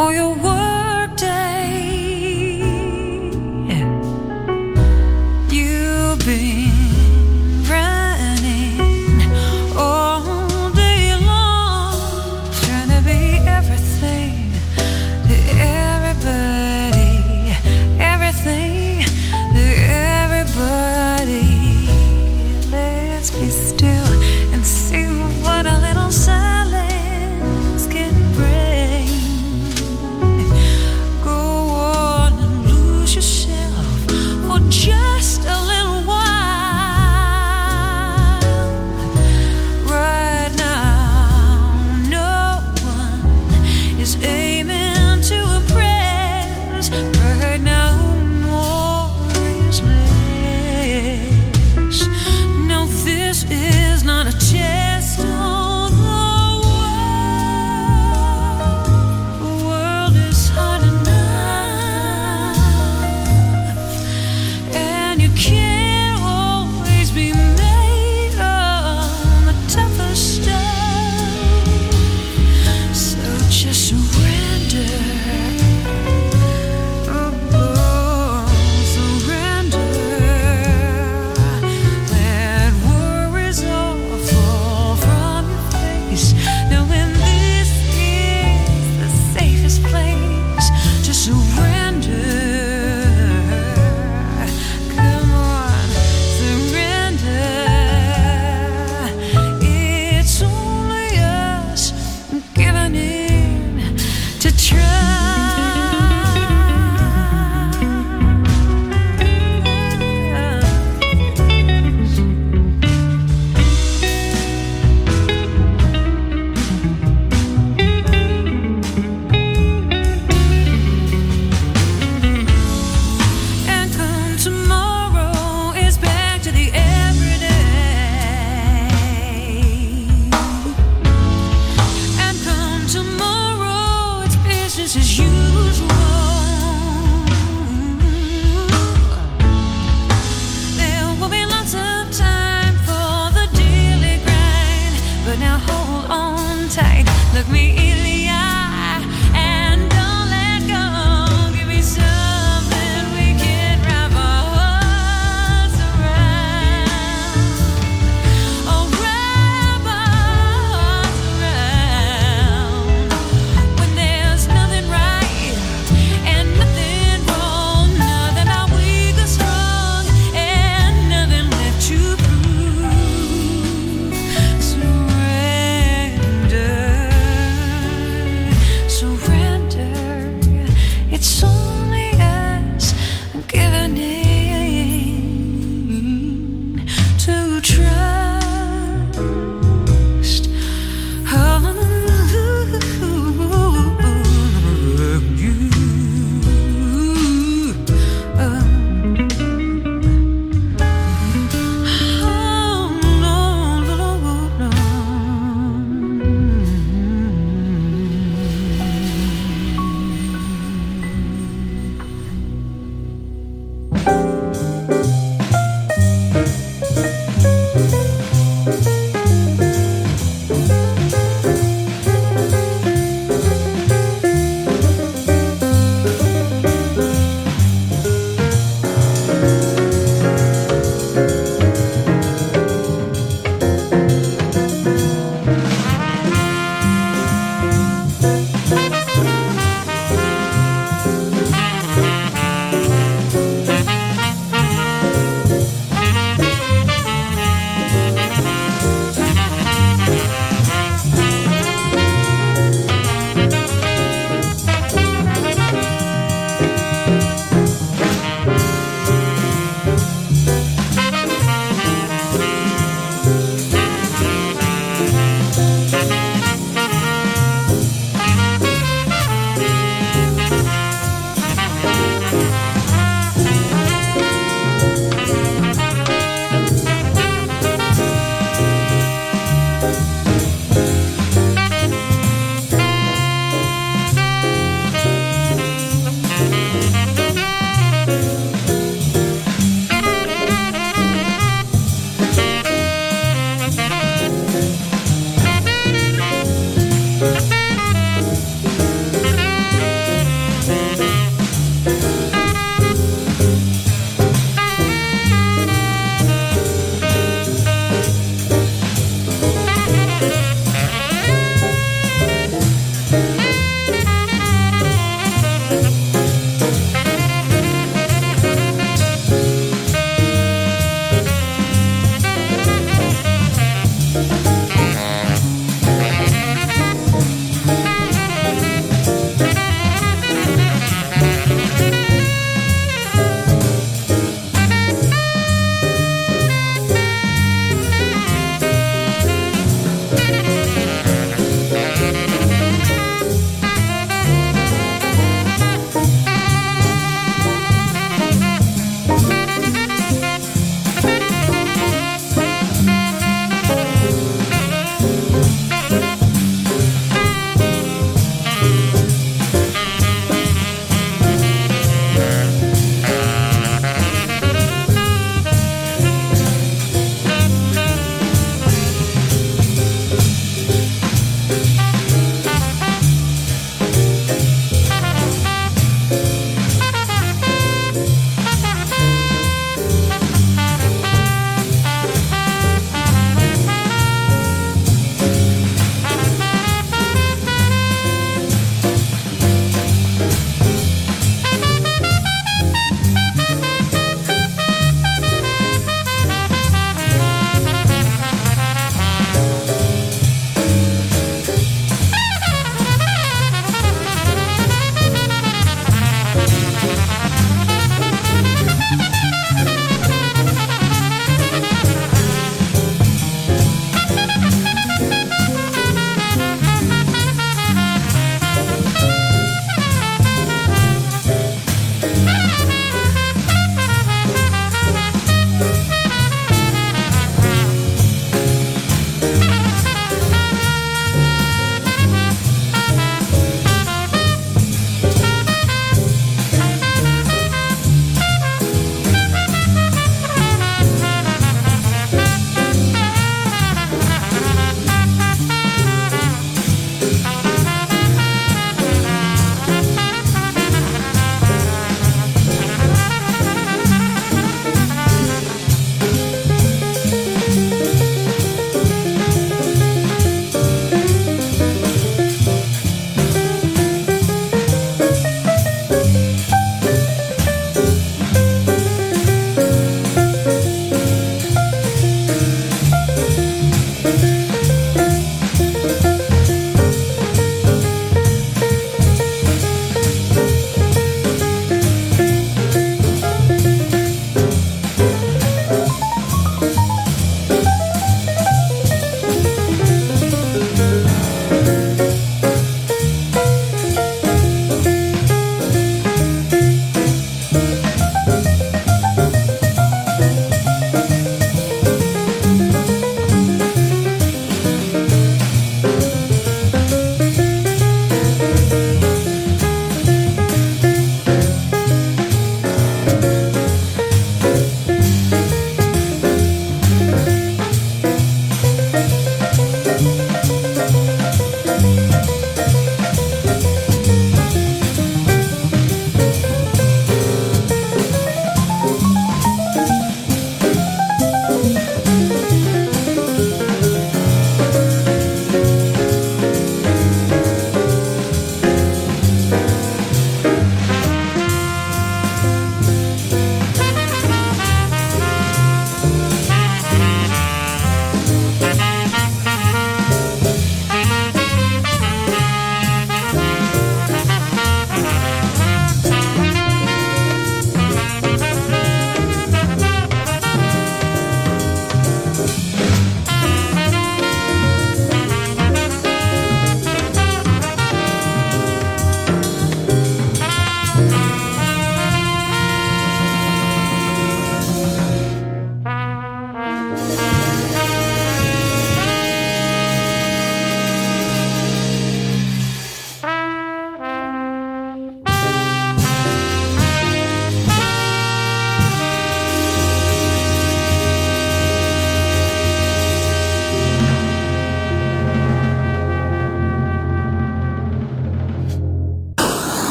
Just surrender.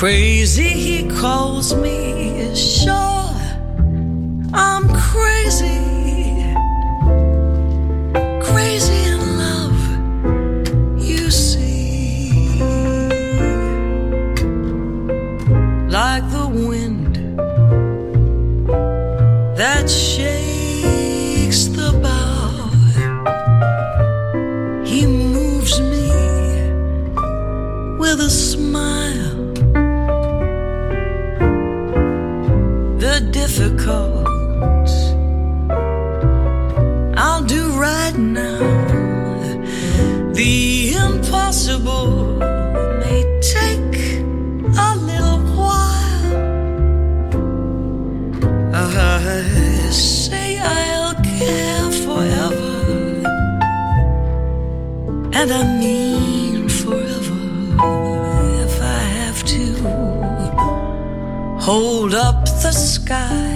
Crazy, he calls me, sure, I'm crazy. hold up the sky.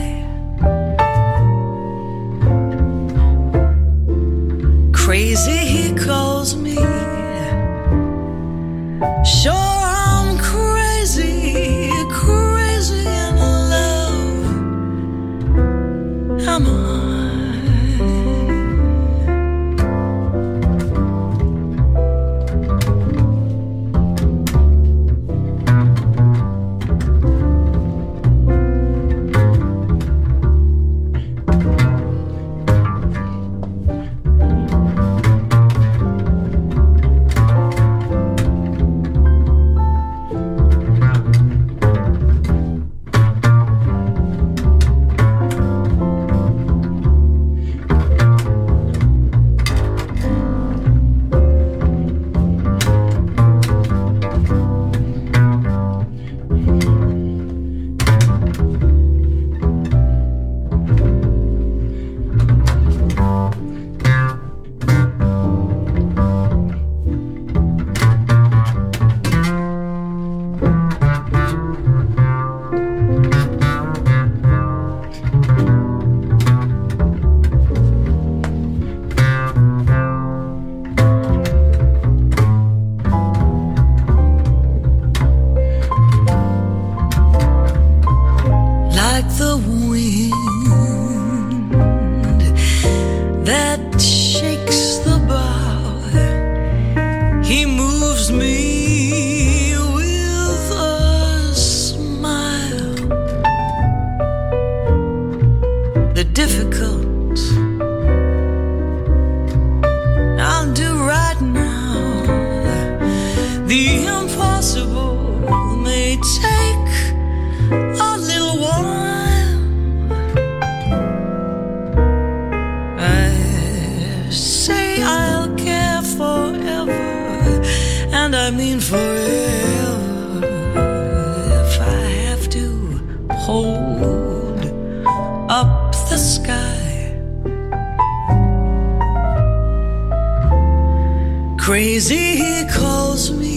Crazy, he calls me.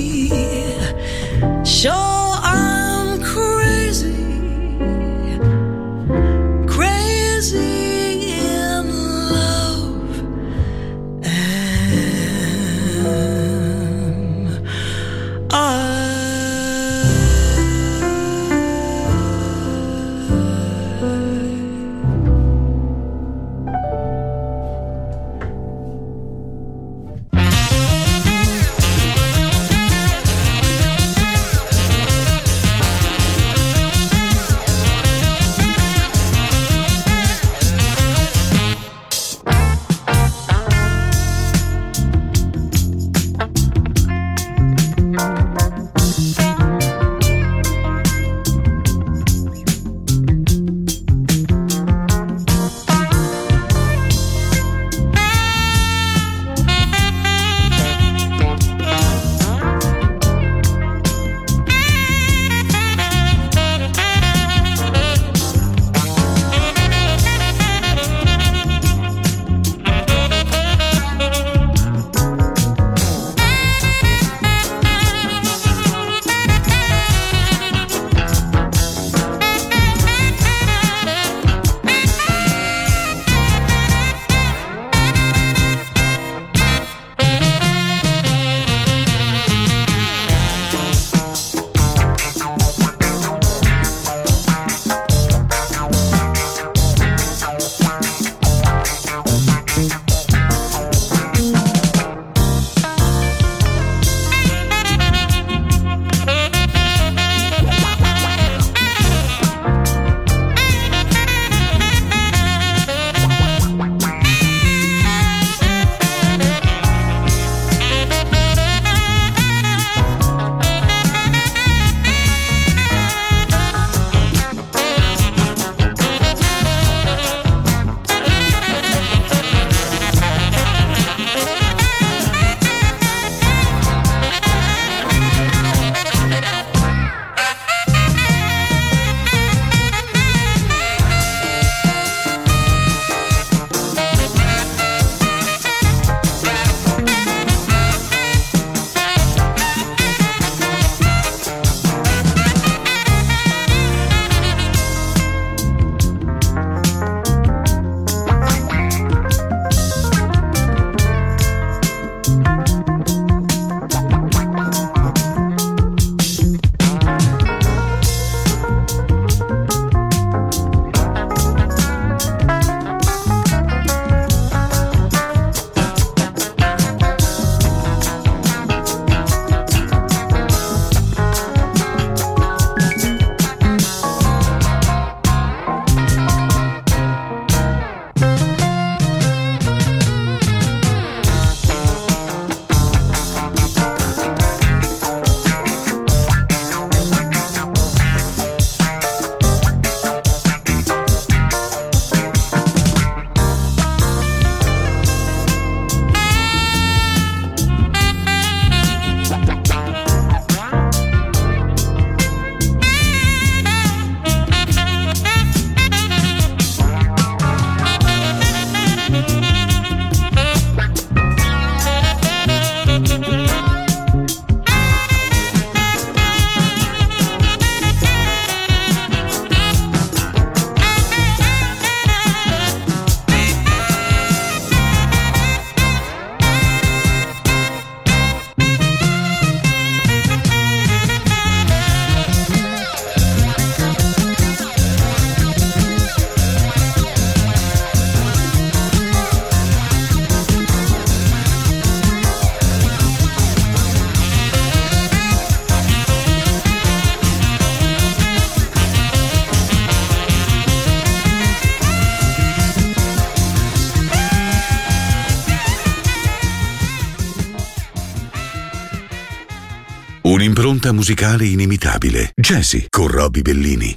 Musicale inimitabile. Jazzy con Robbie Bellini.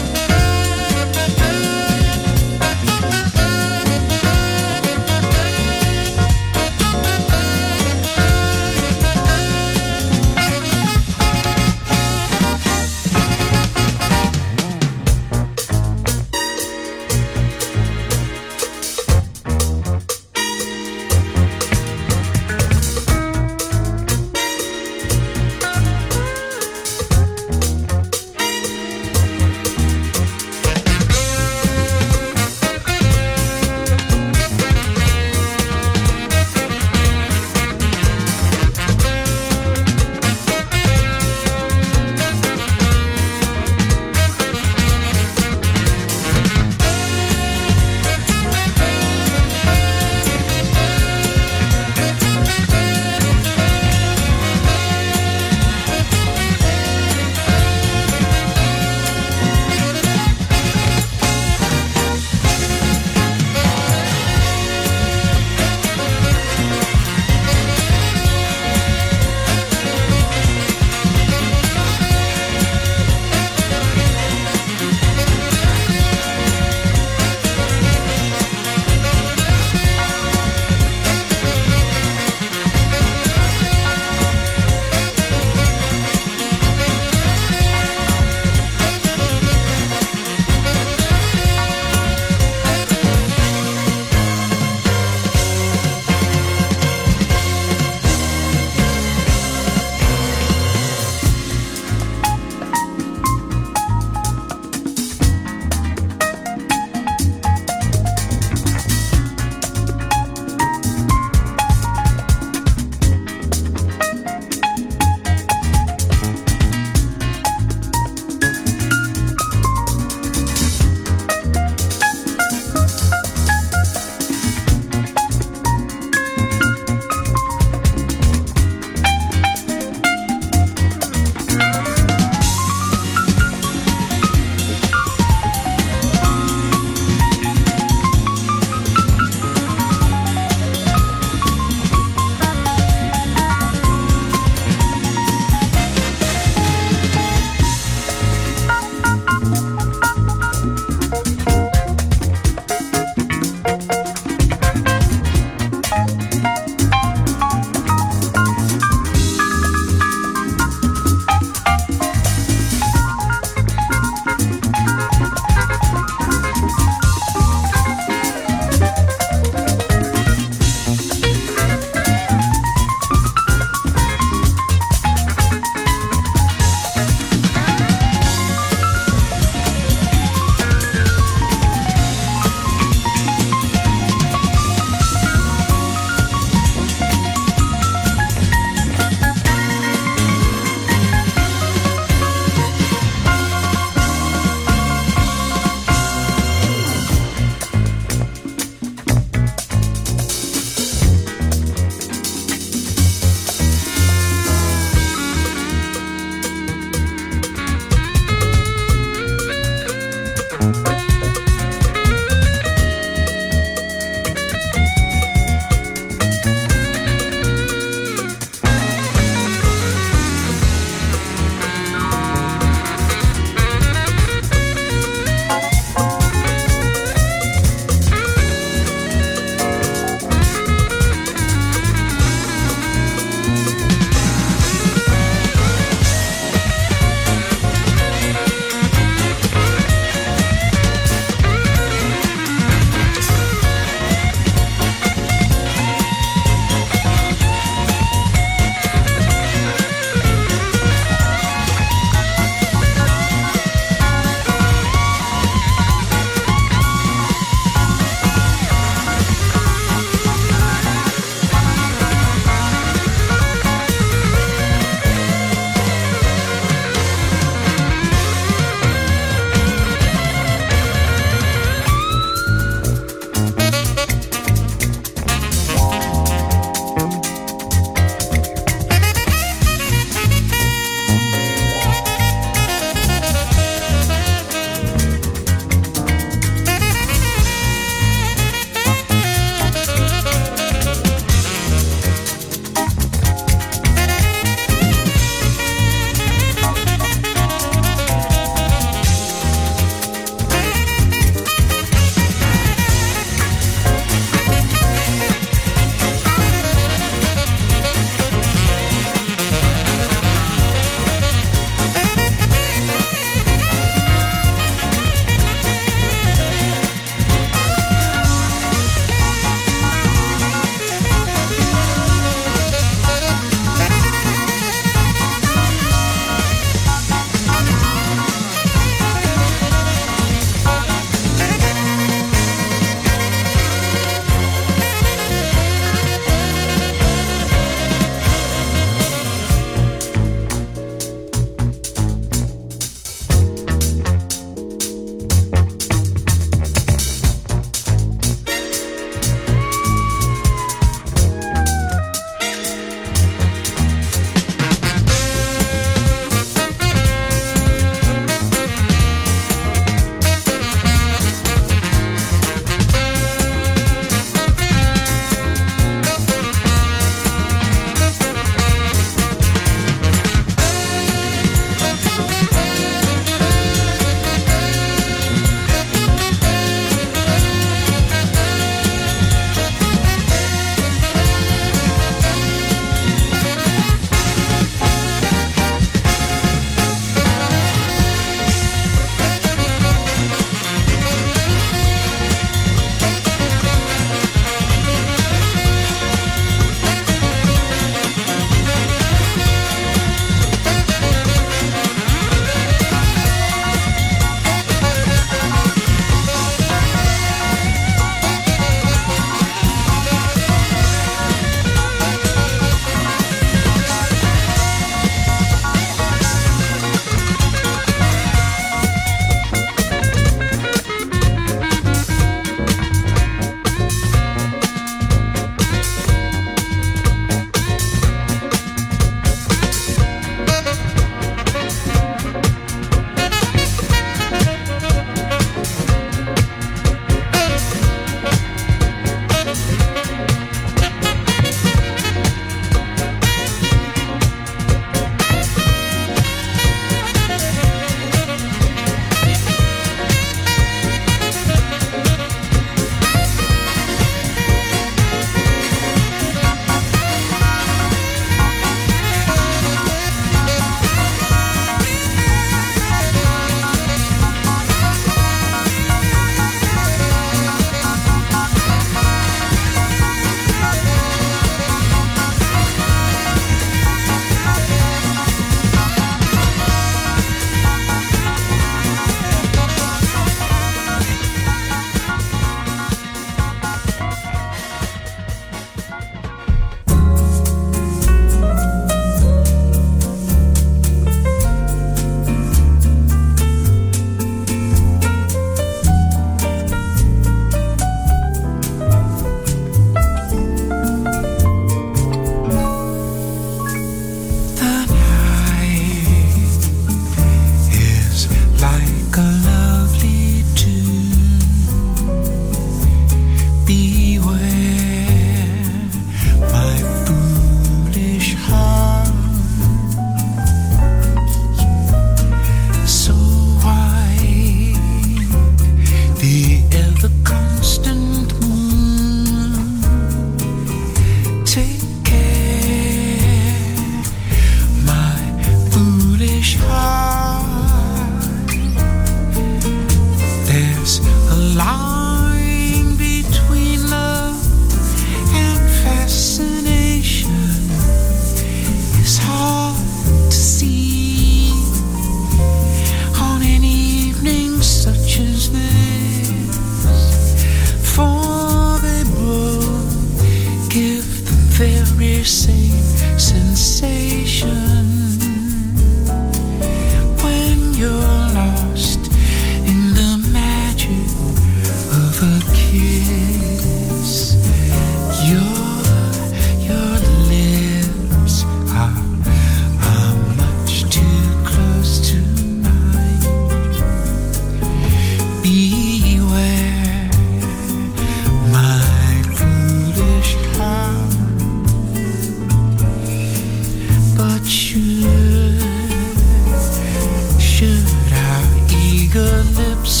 lips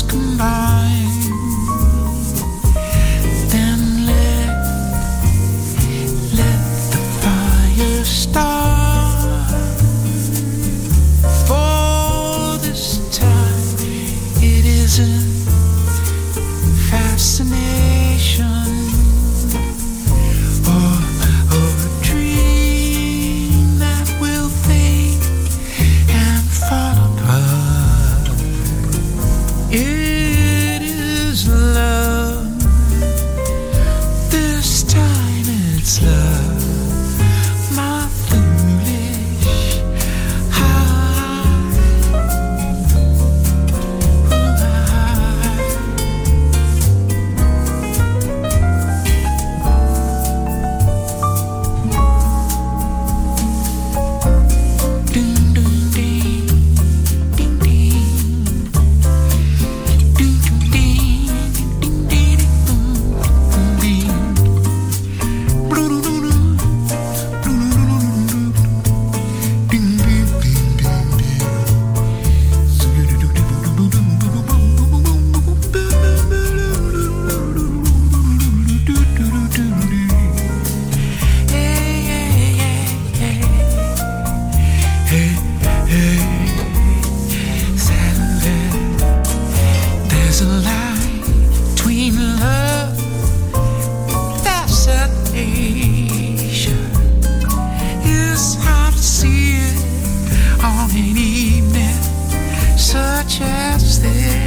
What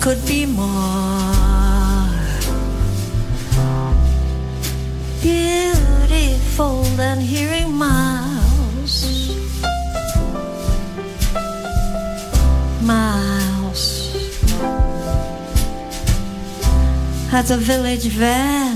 could be more beautiful than hearing miles, miles at the village fair.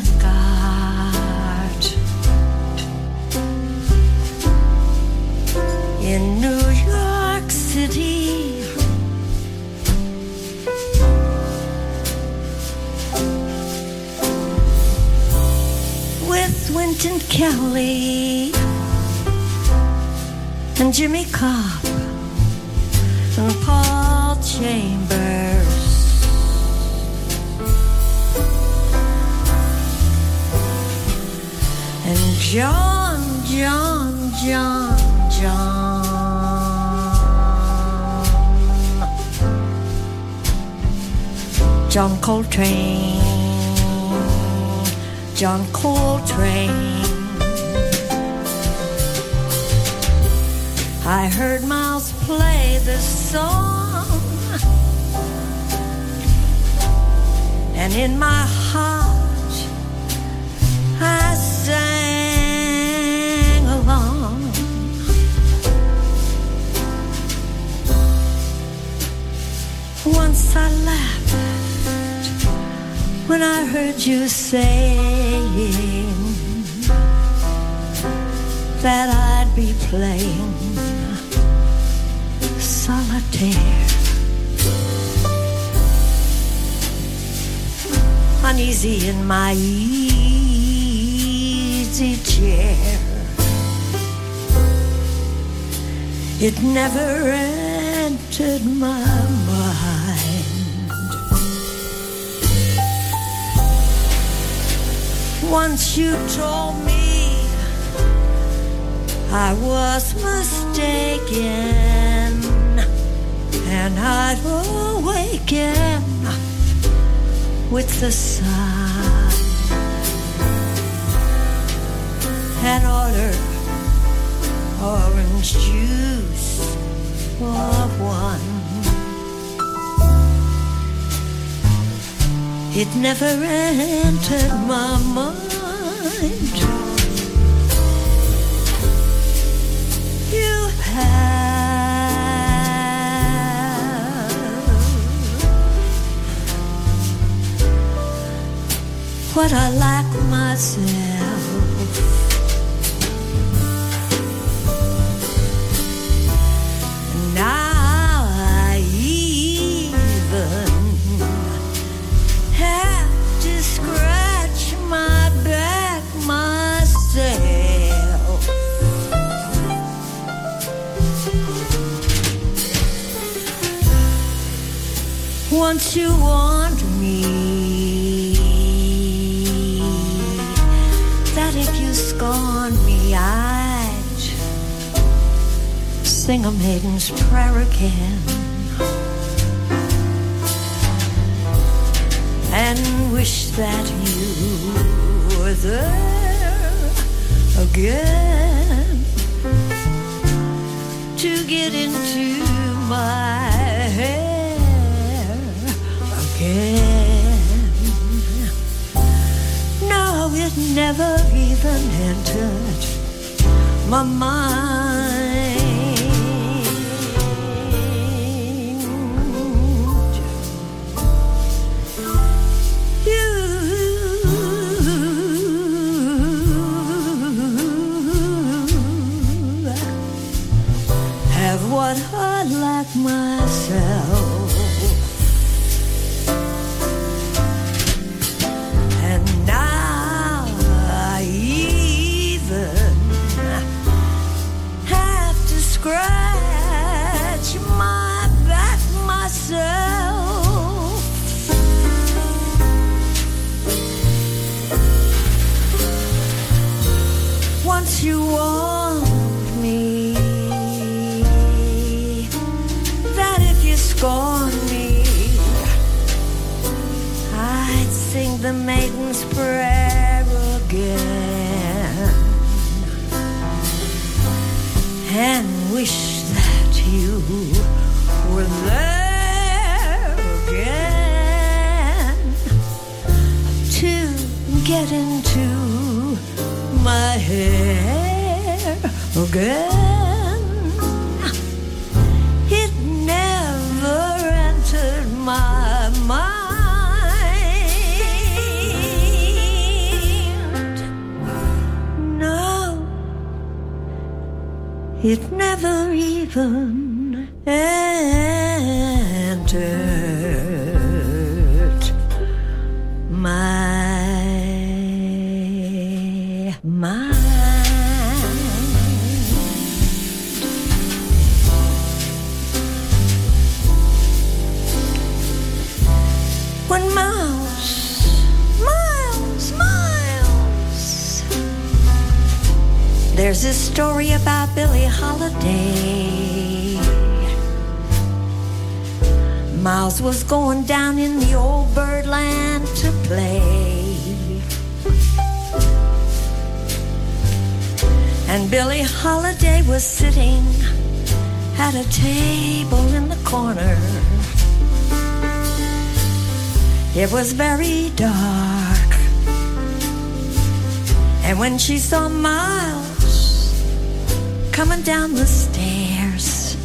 John, John, John, John. John Coltrane, John Coltrane. I heard Miles play this song, and in my heart Once I laughed when I heard you saying that I'd be playing solitaire. Uneasy in my easy chair. It never entered my mind. Once you told me I was mistaken and I'd awaken with the sun and order orange juice for one. It never entered my mind. What I lack myself. Now I even have to scratch my back myself. Once you warned sing a maiden's prayer again. and wish that you were there again to get into my hair again. No, it never even entered my mind. What I lack myself. Prayer again and wish that you were there again to get into my hair again. It never even entered There's a story about Billie Holiday. Miles was going down in the old birdland to play. And Billie Holiday was sitting at a table in the corner. It was very dark. And when she saw Miles coming down the stairs,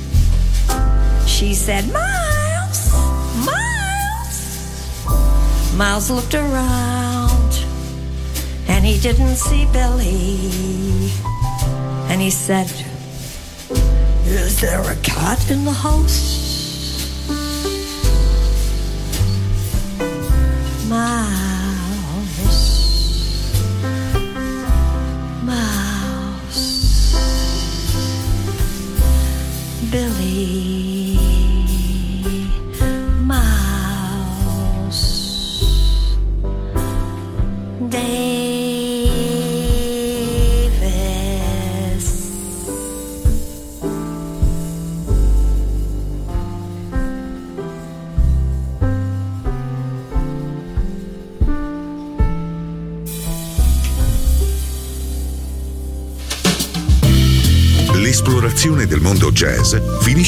she said, Miles, Miles. Miles looked around and he didn't see Billie. And he said, Is there a cat in the house? Mouse, Billie,